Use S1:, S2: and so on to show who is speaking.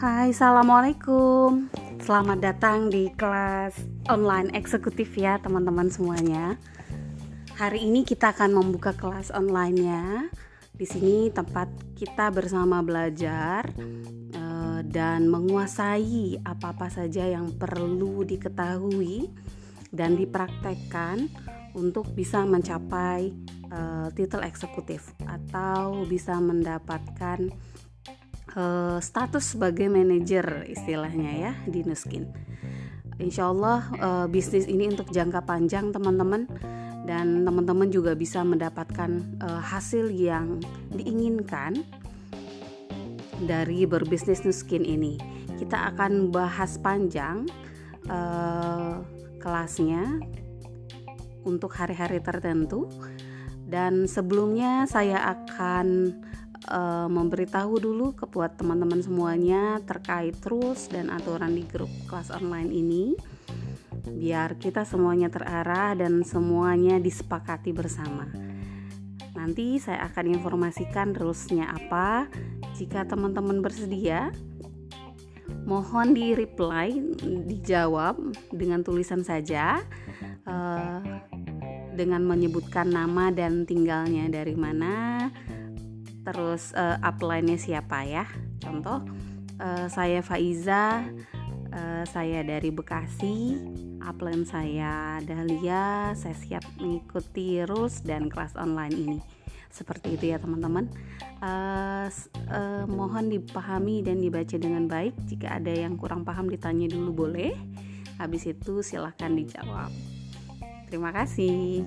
S1: Hai, Assalamualaikum. Selamat datang di kelas online eksekutif ya teman-teman semuanya. Hari ini kita akan membuka kelas online-nya. Di sini tempat kita bersama belajar uh, Dan menguasai apa-apa saja yang perlu diketahui Dan dipraktekkan untuk bisa mencapai uh, titel eksekutif Atau bisa mendapatkan uh, status sebagai manajer istilahnya ya di Nuskin. Insya Allah uh, bisnis ini untuk jangka panjang teman-teman dan teman-teman juga bisa mendapatkan uh, hasil yang diinginkan dari berbisnis Nuskin ini. Kita akan bahas panjang uh, kelasnya untuk hari-hari tertentu dan sebelumnya saya akan uh, memberitahu dulu ke buat teman-teman semuanya terkait terus dan aturan di grup kelas online ini biar kita semuanya terarah dan semuanya disepakati bersama. Nanti saya akan informasikan terusnya apa. Jika teman-teman bersedia, mohon di reply, dijawab dengan tulisan saja. Uh, dengan menyebutkan nama dan tinggalnya dari mana, terus uh, upline-nya siapa ya? Contoh uh, saya Faiza uh, saya dari Bekasi upline saya Dahlia saya siap mengikuti rules dan kelas online ini. Seperti itu ya teman-teman. Uh, uh, mohon dipahami dan dibaca dengan baik. Jika ada yang kurang paham ditanya dulu boleh. Habis itu silahkan dijawab. Terima kasih